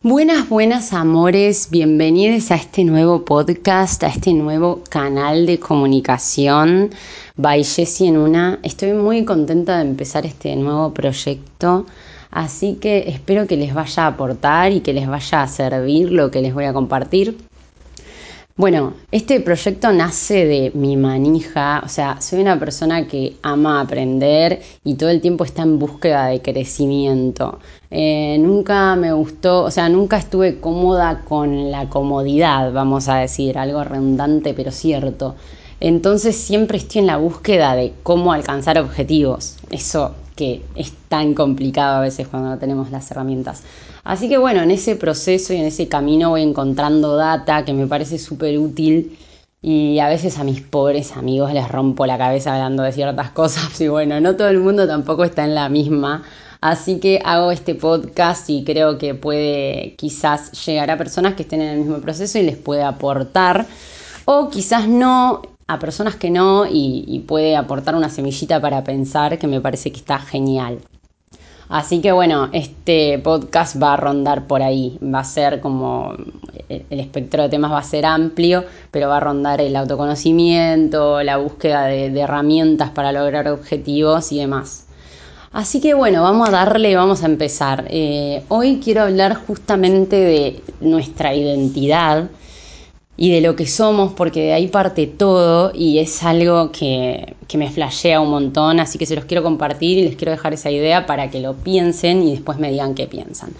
Buenas, buenas amores, bienvenidos a este nuevo podcast, a este nuevo canal de comunicación by Jessie en una. Estoy muy contenta de empezar este nuevo proyecto, así que espero que les vaya a aportar y que les vaya a servir lo que les voy a compartir. Bueno, este proyecto nace de mi manija, o sea, soy una persona que ama aprender y todo el tiempo está en búsqueda de crecimiento. Eh, nunca me gustó, o sea, nunca estuve cómoda con la comodidad, vamos a decir, algo redundante pero cierto. Entonces siempre estoy en la búsqueda de cómo alcanzar objetivos. Eso que es tan complicado a veces cuando no tenemos las herramientas. Así que bueno, en ese proceso y en ese camino voy encontrando data que me parece súper útil y a veces a mis pobres amigos les rompo la cabeza hablando de ciertas cosas y bueno, no todo el mundo tampoco está en la misma. Así que hago este podcast y creo que puede quizás llegar a personas que estén en el mismo proceso y les puede aportar. O quizás no a personas que no y, puede aportar una semillita para pensar que me parece que está genial. Así que bueno, este podcast va a rondar por ahí, va a ser como el espectro de temas va a ser amplio, pero va a rondar el autoconocimiento, la búsqueda de, herramientas para lograr objetivos y demás. Así que bueno, vamos a darle, vamos a empezar. Eh, hoy quiero hablar justamente de nuestra identidad y de lo que somos, porque de ahí parte todo y es algo que, me flashea un montón, así que se los quiero compartir y les quiero dejar esa idea para que lo piensen y después me digan qué piensan.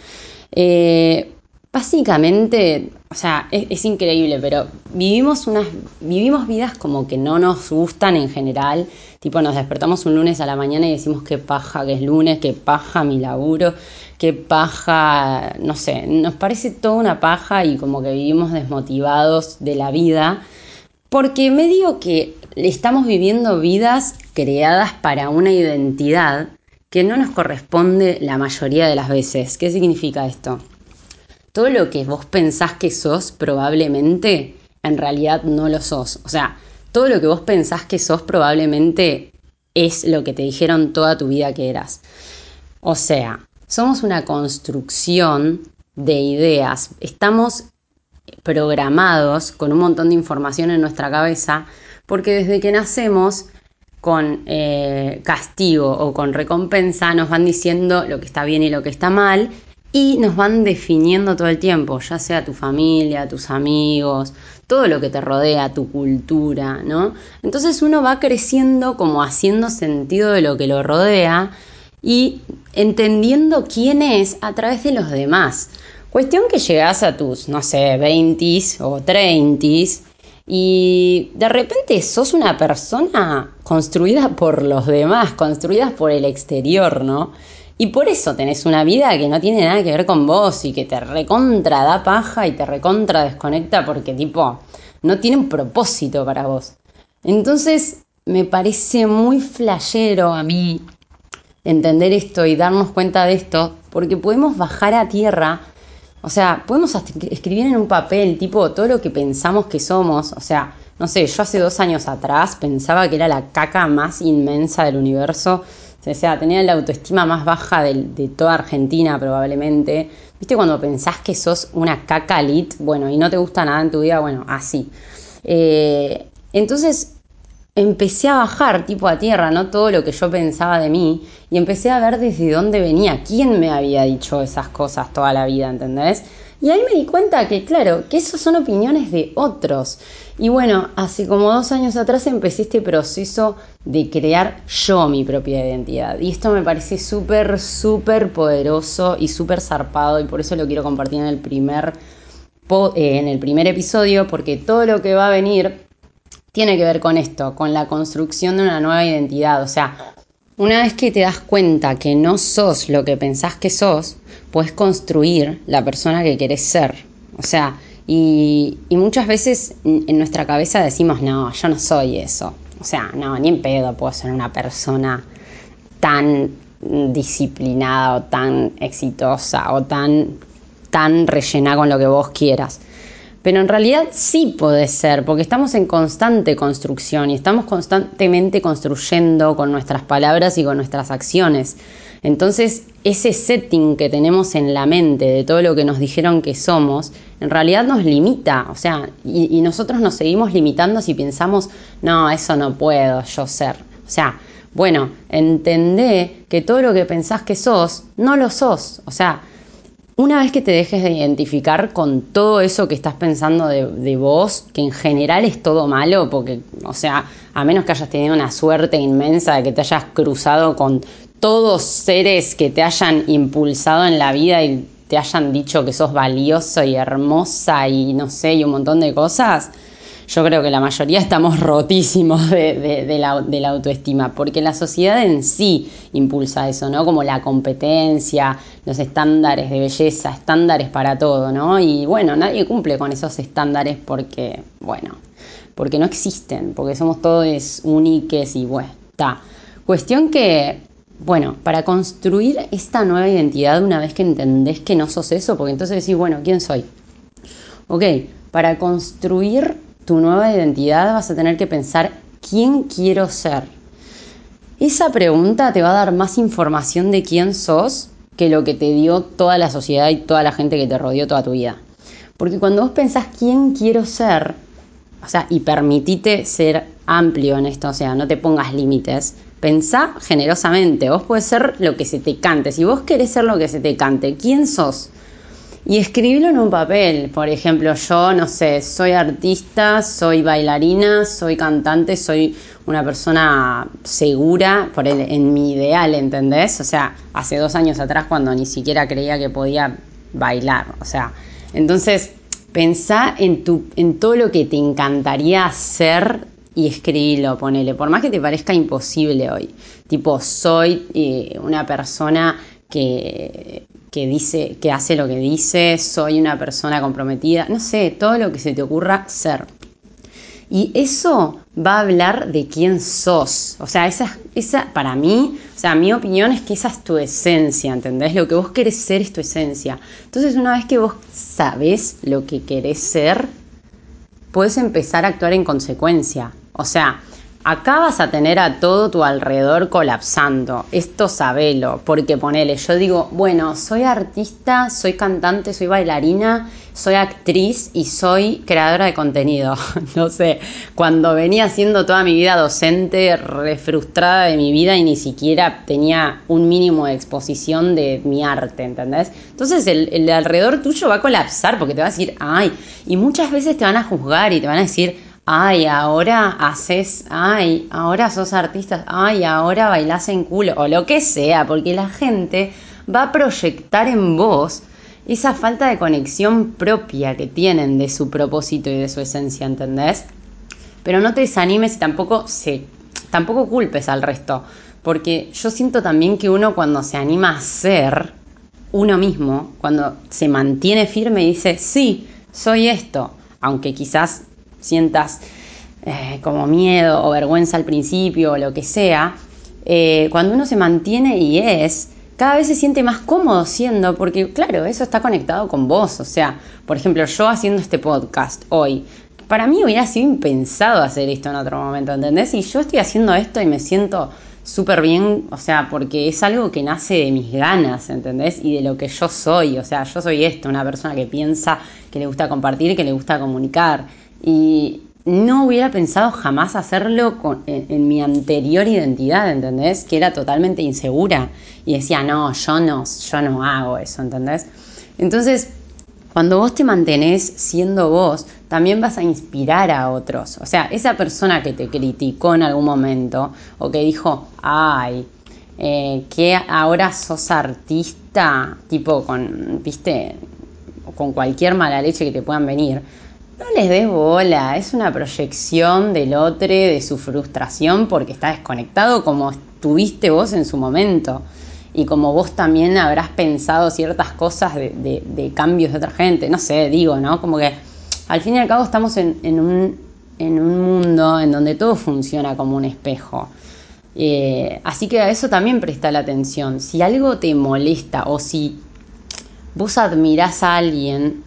Eh, básicamente, o sea, es, increíble, pero vivimos unas, vivimos vidas como que no nos gustan en general, tipo nos despertamos un lunes a la mañana y decimos qué paja que es lunes, qué paja mi laburo, qué paja, no sé, nos parece toda una paja y como que vivimos desmotivados de la vida, porque medio que estamos viviendo vidas creadas para una identidad que no nos corresponde la mayoría de las veces. ¿Qué significa esto? Todo lo que vos pensás que sos probablemente en realidad no lo sos. O sea, todo lo que vos pensás que sos probablemente es lo que te dijeron toda tu vida que eras. O sea, somos una construcción de ideas. Estamos programados con un montón de información en nuestra cabeza porque desde que nacemos con eh, castigo o con recompensa nos van diciendo lo que está bien y lo que está mal y nos van definiendo todo el tiempo, ya sea tu familia, tus amigos, todo lo que te rodea, tu cultura, ¿no? Entonces uno va creciendo como haciendo sentido de lo que lo rodea y entendiendo quién es a través de los demás. Cuestión que llegas a tus, no sé, 20 o 30 y de repente sos una persona construida por los demás, construida por el exterior, ¿no? Y por eso tenés una vida que no tiene nada que ver con vos y que te recontra da paja y te recontra desconecta porque tipo no tiene un propósito para vos. Entonces me parece muy flashero a mí entender esto y darnos cuenta de esto, porque podemos bajar a tierra, o sea, podemos escribir en un papel, tipo, todo lo que pensamos que somos, o sea, no sé, yo hace dos años atrás pensaba que era la caca más inmensa del universo, o sea, tenía la autoestima más baja de, toda Argentina probablemente. ¿Viste cuando pensás que sos una caca lit? Bueno, y no te gusta nada en tu vida, bueno, así. Eh, entonces, empecé a bajar tipo a tierra, ¿no? Todo lo que yo pensaba de mí y empecé a ver desde dónde venía, quién me había dicho esas cosas toda la vida, ¿entendés? Y ahí me di cuenta que, claro, que esas son opiniones de otros. Y bueno, hace como dos años atrás empecé este proceso de crear yo mi propia identidad. Y esto me parece súper, súper poderoso y súper zarpado y por eso lo quiero compartir en el primer, eh, en el primer episodio, porque todo lo que va a venir tiene que ver con esto, con la construcción de una nueva identidad. O sea, una vez que te das cuenta que no sos lo que pensás que sos, puedes construir la persona que querés ser. O sea, y, muchas veces en nuestra cabeza decimos, no, yo no soy eso. O sea, no, ni en pedo puedo ser una persona tan disciplinada o tan exitosa o tan, tan rellena con lo que vos quieras. Pero en realidad sí puede ser, porque estamos en constante construcción y estamos constantemente construyendo con nuestras palabras y con nuestras acciones. Entonces, ese setting que tenemos en la mente de todo lo que nos dijeron que somos, en realidad nos limita, o sea, y, nosotros nos seguimos limitando si pensamos, no, eso no puedo yo ser. O sea, bueno, entendé que todo lo que pensás que sos, no lo sos. O sea, una vez que te dejes de identificar con todo eso que estás pensando de, vos, que en general es todo malo, porque, o sea, a menos que hayas tenido una suerte inmensa de que te hayas cruzado con todos seres que te hayan impulsado en la vida y te hayan dicho que sos valioso y hermosa y no sé, y un montón de cosas, yo creo que la mayoría estamos rotísimos de, la, autoestima, porque la sociedad en sí impulsa eso, ¿no? Como la competencia, los estándares de belleza, estándares para todo, ¿no? Y bueno, nadie cumple con esos estándares porque, bueno, porque no existen, porque somos todos únicos y bueno, está. Cuestión que bueno, para construir esta nueva identidad, una vez que entendés que no sos eso, porque entonces decís, bueno, ¿quién soy? Ok, para construir tu nueva identidad vas a tener que pensar quién quiero ser. Esa pregunta te va a dar más información de quién sos que lo que te dio toda la sociedad y toda la gente que te rodeó toda tu vida. Porque cuando vos pensás quién quiero ser, o sea, y permitite ser amplio en esto, o sea, no te pongas límites, pensá generosamente, vos puedes ser lo que se te cante, si vos querés ser lo que se te cante, ¿quién sos? Y escribirlo en un papel. Por ejemplo, yo, no sé, soy artista, soy bailarina, soy cantante, soy una persona segura por el, en mi ideal, ¿entendés? O sea, hace dos años atrás cuando ni siquiera creía que podía bailar. O sea, entonces pensá en, tu, en todo lo que te encantaría hacer y escribirlo, ponele, por más que te parezca imposible hoy. Tipo, soy eh, una persona que que dice, que hace lo que dice, soy una persona comprometida, no sé, todo lo que se te ocurra ser. Y eso va a hablar de quién sos. O sea, esa, esa, para mí, o sea, mi opinión es que esa es tu esencia, ¿entendés? Lo que vos querés ser es tu esencia. Entonces, una vez que vos sabés lo que querés ser, puedes empezar a actuar en consecuencia. O sea, Acá vas a tener a todo tu alrededor colapsando. Esto sabelo, porque ponele, yo digo, bueno, soy artista, soy cantante, soy bailarina, soy actriz y soy creadora de contenido. no sé, cuando venía siendo toda mi vida docente, re frustrada de mi vida y ni siquiera tenía un mínimo de exposición de mi arte, ¿entendés? Entonces el, el alrededor tuyo va a colapsar porque te va a decir, ay, y muchas veces te van a juzgar y te van a decir, ay, ahora haces, ay, ahora sos artista, ay, ahora bailás en culo, o lo que sea, porque la gente va a proyectar en vos esa falta de conexión propia que tienen de su propósito y de su esencia, ¿entendés? Pero no te desanimes y tampoco se, tampoco culpes al resto, porque yo siento también que uno cuando se anima a ser uno mismo, cuando se mantiene firme y dice, sí, soy esto, aunque quizás sientas eh, como miedo o vergüenza al principio o lo que sea, eh, cuando uno se mantiene y es, cada vez se siente más cómodo siendo, porque claro, eso está conectado con vos. O sea, por ejemplo, yo haciendo este podcast hoy, para mí hubiera sido impensado hacer esto en otro momento, ¿entendés? Y yo estoy haciendo esto y me siento súper bien, o sea, porque es algo que nace de mis ganas, ¿entendés? Y de lo que yo soy, o sea, yo soy esto, una persona que piensa, que le gusta compartir, que le gusta comunicar. Y no hubiera pensado jamás hacerlo en, mi anterior identidad, ¿entendés? Que era totalmente insegura y decía, no, yo no, yo no hago eso, ¿entendés? Entonces, cuando vos te mantenés siendo vos, también vas a inspirar a otros. O sea, esa persona que te criticó en algún momento o que dijo, ay, eh, que ahora sos artista, tipo con, viste, con cualquier mala leche que te puedan venir no les des bola, es una proyección del otro, de su frustración porque está desconectado como estuviste vos en su momento y como vos también habrás pensado ciertas cosas de, cambios de otra gente, no sé, digo, ¿no? Como que al fin y al cabo estamos en, un, mundo en donde todo funciona como un espejo. Eh, así que a eso también presta la atención. Si algo te molesta o si vos admirás a alguien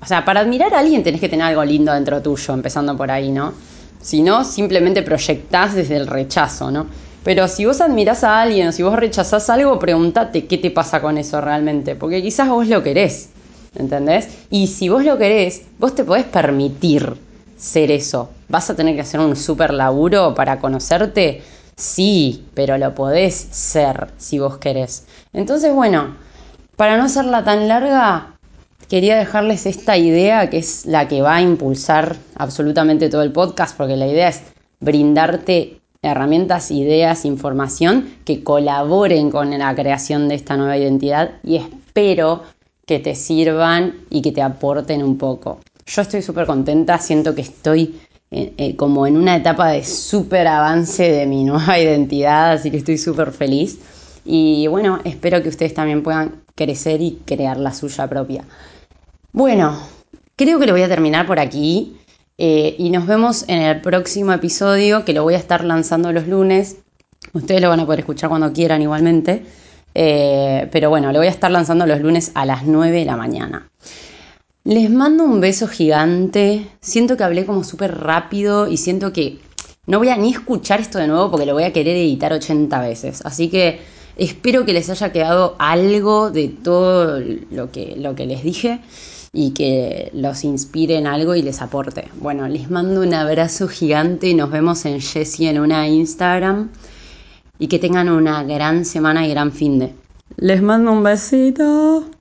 o sea, para admirar a alguien tenés que tener algo lindo dentro tuyo, empezando por ahí, ¿no? Si no, simplemente proyectás desde el rechazo, ¿no? Pero si vos admirás a alguien o si vos rechazás algo, pregúntate qué te pasa con eso realmente, porque quizás vos lo querés, ¿entendés? Y si vos lo querés, vos te podés permitir ser eso. ¿Vas a tener que hacer un súper laburo para conocerte? Sí, pero lo podés ser si vos querés. Entonces, bueno, para no hacerla tan larga, quería dejarles esta idea que es la que va a impulsar absolutamente todo el podcast, porque la idea es brindarte herramientas, ideas, información que colaboren con la creación de esta nueva identidad y espero que te sirvan y que te aporten un poco. Yo estoy súper contenta, siento que estoy eh, eh, como en una etapa de súper avance de mi nueva identidad, así que estoy súper feliz. Y bueno, espero que ustedes también puedan crecer y crear la suya propia. Bueno, creo que lo voy a terminar por aquí eh, y nos vemos en el próximo episodio que lo voy a estar lanzando los lunes. Ustedes lo van a poder escuchar cuando quieran igualmente. Eh, pero bueno, lo voy a estar lanzando los lunes a las 9 de la mañana. Les mando un beso gigante. Siento que hablé como súper rápido y siento que no voy a ni escuchar esto de nuevo porque lo voy a querer editar 80 veces. Así que espero que les haya quedado algo de todo lo que, lo que les dije y que los inspire en algo y les aporte. Bueno, les mando un abrazo gigante, nos vemos en Jessie en una Instagram y que tengan una gran semana y gran fin de. Les mando un besito.